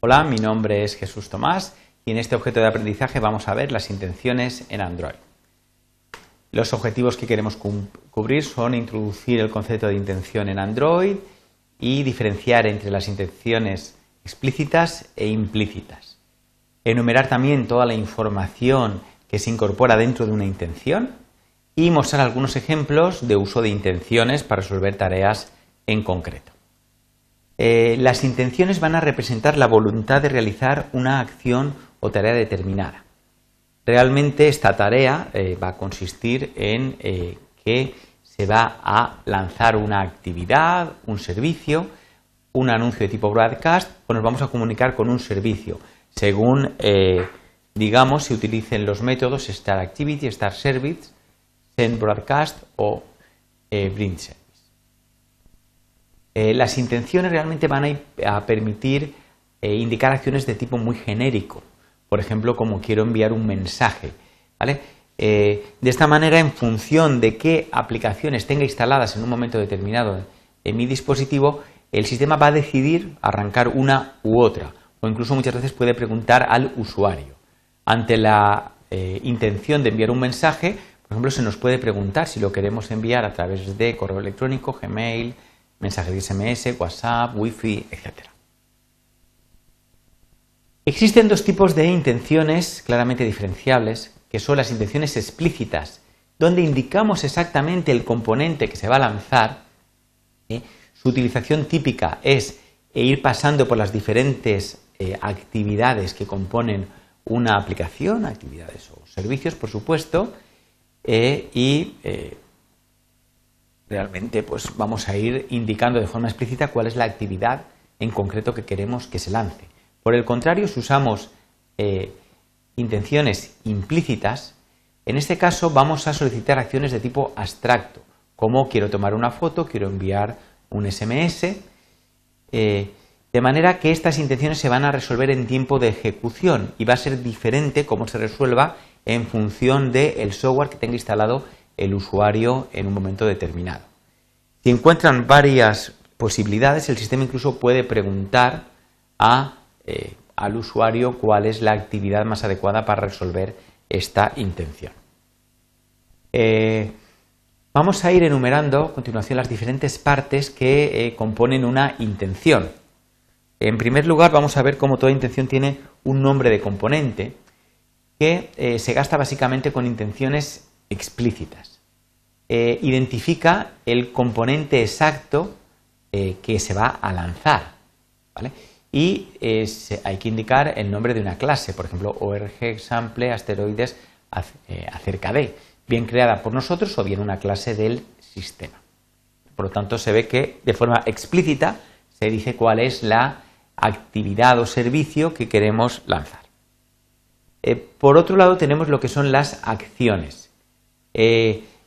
Hola, mi nombre es Jesús Tomás y en este objeto de aprendizaje vamos a ver las intenciones en Android. Los objetivos que queremos cubrir son introducir el concepto de intención en Android y diferenciar entre las intenciones explícitas e implícitas. Enumerar también toda la información que se incorpora dentro de una intención y mostrar algunos ejemplos de uso de intenciones para resolver tareas en concreto. Eh, las intenciones van a representar la voluntad de realizar una acción o tarea determinada. Realmente esta tarea eh, va a consistir en eh, que se va a lanzar una actividad, un servicio, un anuncio de tipo broadcast o nos vamos a comunicar con un servicio según, digamos, se utilicen los métodos Start Activity, Start Service, Send Broadcast o Bring eh, las intenciones realmente van a, permitir eh, indicar acciones de tipo muy genérico. Por ejemplo, como quiero enviar un mensaje. Eh, de esta manera, en función de qué aplicaciones tenga instaladas en un momento determinado en mi dispositivo, el sistema va a decidir arrancar una u otra. O incluso muchas veces puede preguntar al usuario. Ante la intención de enviar un mensaje, por ejemplo, se nos puede preguntar si lo queremos enviar a través de correo electrónico, Gmail, mensajes de SMS, WhatsApp, Wi-Fi, etc. Existen dos tipos de intenciones claramente diferenciables, que son las intenciones explícitas, donde indicamos exactamente el componente que se va a lanzar. ¿eh? Su utilización típica es ir pasando por las diferentes eh, actividades que componen una aplicación, actividades o servicios, por supuesto, eh, y realmente pues vamos a ir indicando de forma explícita cuál es la actividad en concreto que queremos que se lance. Por el contrario, si usamos eh, intenciones implícitas, en este caso vamos a solicitar acciones de tipo abstracto, como quiero tomar una foto, quiero enviar un SMS, eh, de manera que estas intenciones se van a resolver en tiempo de ejecución y va a ser diferente cómo se resuelva en función del software que tenga instalado el usuario en un momento determinado. Si encuentran varias posibilidades, el sistema incluso puede preguntar eh, al usuario cuál es la actividad más adecuada para resolver esta intención. Eh, vamos a ir enumerando a continuación las diferentes partes que eh, componen una intención. En primer lugar, vamos a ver cómo toda intención tiene un nombre de componente que se gasta básicamente con intenciones explícitas. Eh, identifica el componente exacto eh, que se va a lanzar. Y hay que indicar el nombre de una clase, por ejemplo, org example asteroides eh, acerca de, bien creada por nosotros o bien una clase del sistema. Por lo tanto, se ve que de forma explícita se dice cuál es la actividad o servicio que queremos lanzar. por otro lado, tenemos lo que son las acciones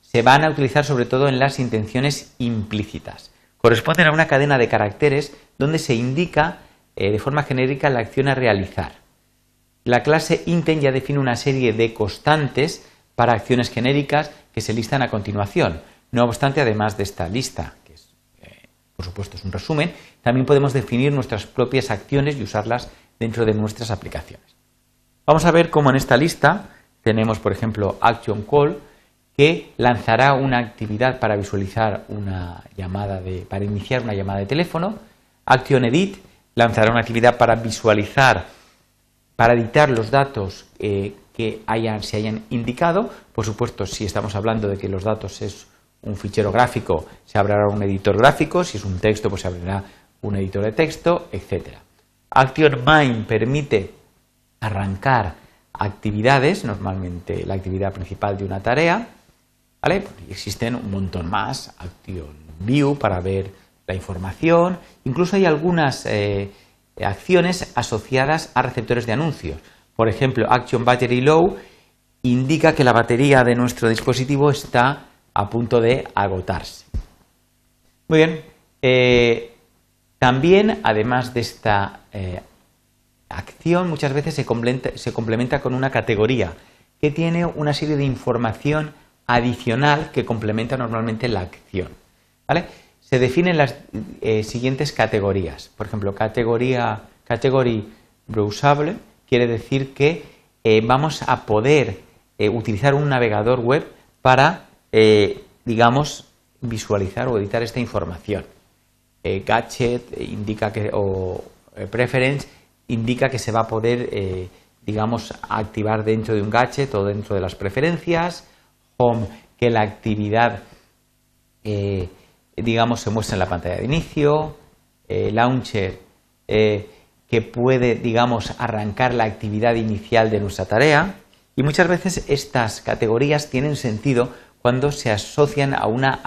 se van a utilizar sobre todo en las intenciones implícitas. Corresponden a una cadena de caracteres donde se indica eh, de forma genérica la acción a realizar. La clase intent ya define una serie de constantes para acciones genéricas que se listan a continuación. No obstante, además de esta lista, que eh, por supuesto es un resumen, también podemos definir nuestras propias acciones y usarlas dentro de nuestras aplicaciones. Vamos a ver cómo en esta lista tenemos, por ejemplo, Action Call, que lanzará una actividad para visualizar una llamada de, para iniciar una llamada de teléfono. Action Edit lanzará una actividad para visualizar, para editar los datos eh, que hayan, se hayan indicado. Por supuesto, si estamos hablando de que los datos es un fichero gráfico, se abrirá un editor gráfico. Si es un texto, pues se abrirá un editor de texto, etc. Action Mind permite arrancar actividades, normalmente la actividad principal de una tarea. Existen un montón más, Action View para ver la información, incluso hay algunas eh, acciones asociadas a receptores de anuncios. Por ejemplo, Action Battery Low indica que la batería de nuestro dispositivo está a punto de agotarse. Muy bien, eh, también, además de esta eh, acción, muchas veces se complementa con una categoría que tiene una serie de información adicional que complementa normalmente la acción. ¿vale? Se definen las eh, siguientes categorías. Por ejemplo, categoría category browsable quiere decir que eh, vamos a poder eh, utilizar un navegador web para, digamos, visualizar o editar esta información. gadget indica que, o preference indica que se va a poder, digamos, activar dentro de un gadget o dentro de las preferencias. Home, que la actividad, digamos, se muestra en la pantalla de inicio. launcher, que puede, digamos, arrancar la actividad inicial de nuestra tarea. Y muchas veces estas categorías tienen sentido cuando se asocian a una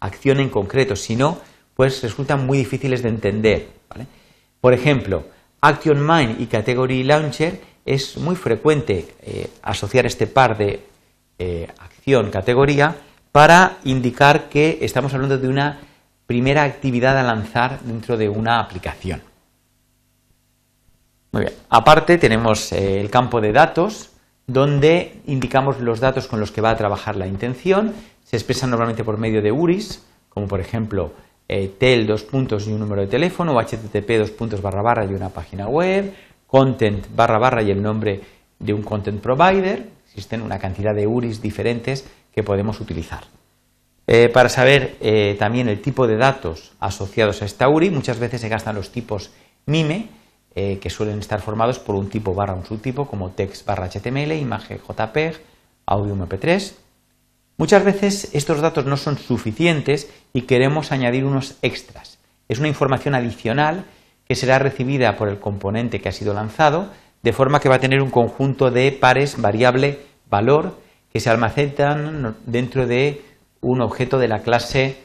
acción en concreto, si no, pues resultan muy difíciles de entender. Por ejemplo, Action Mind y Category Launcher es muy frecuente eh, asociar este par de eh, acción-categoría para indicar que estamos hablando de una primera actividad a lanzar dentro de una aplicación. Muy bien. Aparte tenemos eh, el campo de datos, donde indicamos los datos con los que va a trabajar la intención. Se expresan normalmente por medio de URIs, como por ejemplo eh, tel dos puntos y un número de teléfono, http dos puntos barra barra y una página web, content barra barra y el nombre de un content provider. Existen una cantidad de URIs diferentes que podemos utilizar. Eh, para saber también el tipo de datos asociados a esta URI, muchas veces se gastan los tipos MIME, eh, que suelen estar formados por un tipo barra un subtipo como text barra HTML, imagen JPEG, audio MP3. Muchas veces estos datos no son suficientes y queremos añadir unos extras. Es una información adicional que será recibida por el componente que ha sido lanzado, de forma que va a tener un conjunto de pares variable valor que se almacenan dentro de un objeto de la clase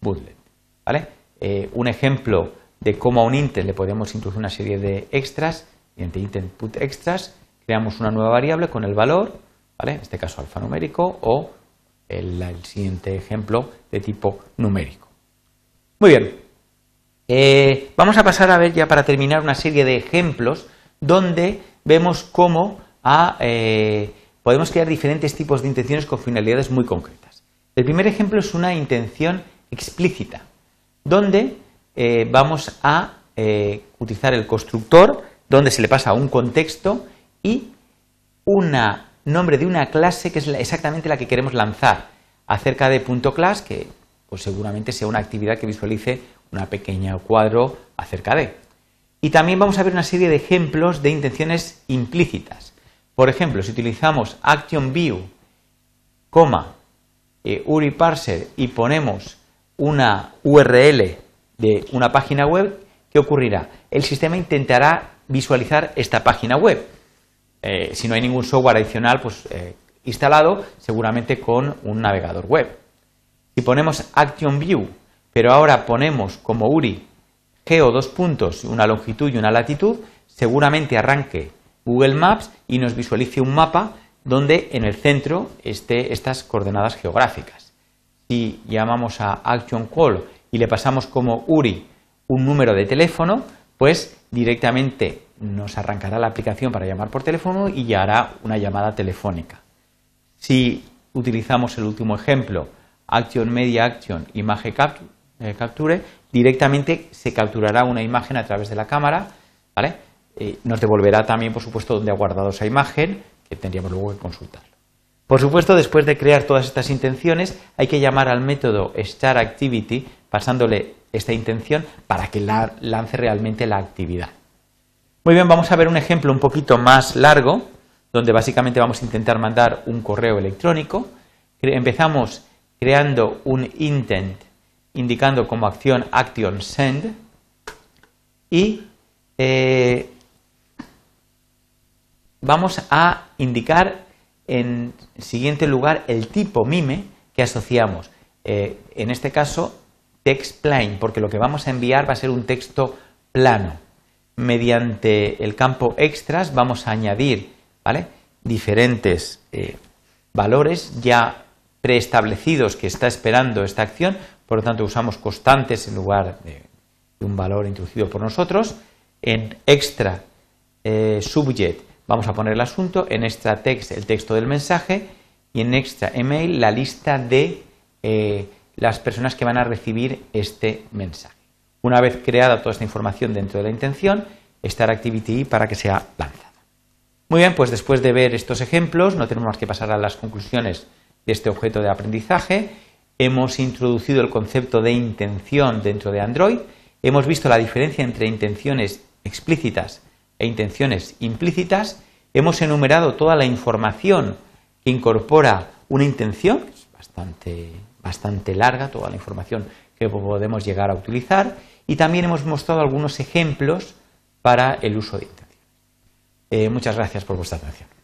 bootlet. ¿vale? Eh, un ejemplo de cómo a un int le podemos introducir una serie de extras, mediante int input extras, creamos una nueva variable con el valor, ¿vale? en este caso alfanumérico, o el, siguiente ejemplo de tipo numérico. Muy bien, eh, vamos a pasar a ver ya para terminar una serie de ejemplos donde vemos cómo eh, podemos crear diferentes tipos de intenciones con finalidades muy concretas. El primer ejemplo es una intención explícita, donde eh, vamos a eh, utilizar el constructor donde se le pasa un contexto y un nombre de una clase que es exactamente la que queremos lanzar acerca de punto .class que pues seguramente sea una actividad que visualice una pequeña cuadro acerca de. Y también vamos a ver una serie de ejemplos de intenciones implícitas. Por ejemplo, si utilizamos action view, coma, eh, URI parser y ponemos una URL de una página web, ¿qué ocurrirá? El sistema intentará visualizar esta página web. Eh, si no hay ningún software adicional pues, eh, instalado, seguramente con un navegador web. Si ponemos Action View, pero ahora ponemos como URI geo dos puntos, una longitud y una latitud, seguramente arranque Google Maps y nos visualice un mapa donde en el centro esté estas coordenadas geográficas. Si llamamos a Action Call y le pasamos como URI un número de teléfono, pues directamente nos arrancará la aplicación para llamar por teléfono y ya hará una llamada telefónica. Si utilizamos el último ejemplo, Action Media Action Imagen eh, Capture, directamente se capturará una imagen a través de la cámara, ¿vale? Eh, nos devolverá también, por supuesto, donde ha guardado esa imagen, que tendríamos luego que consultarlo. Por supuesto, después de crear todas estas intenciones, hay que llamar al método StarActivity pasándole esta intención para que lance realmente la actividad. Muy bien, vamos a ver un ejemplo un poquito más largo, donde básicamente vamos a intentar mandar un correo electrónico. Empezamos creando un intent indicando como acción action send y eh, vamos a indicar en siguiente lugar el tipo MIME que asociamos. Eh, en este caso, text plain, porque lo que vamos a enviar va a ser un texto plano. Mediante el campo extras vamos a añadir ¿vale? diferentes eh, valores ya preestablecidos que está esperando esta acción, por lo tanto usamos constantes en lugar de, un valor introducido por nosotros. En extra eh, subject vamos a poner el asunto, en extra text el texto del mensaje y en extra email la lista de eh, las personas que van a recibir este mensaje. Una vez creada toda esta información dentro de la intención, Star Activity para que sea lanzada. Muy bien, pues después de ver estos ejemplos, no tenemos más que pasar a las conclusiones de este objeto de aprendizaje. Hemos introducido el concepto de intención dentro de Android. Hemos visto la diferencia entre intenciones explícitas e intenciones implícitas. Hemos enumerado toda la información que incorpora una intención, que es bastante, bastante larga, toda la información que podemos llegar a utilizar. Y también hemos mostrado algunos ejemplos para el uso de intenciones. Eh, muchas gracias por vuestra atención.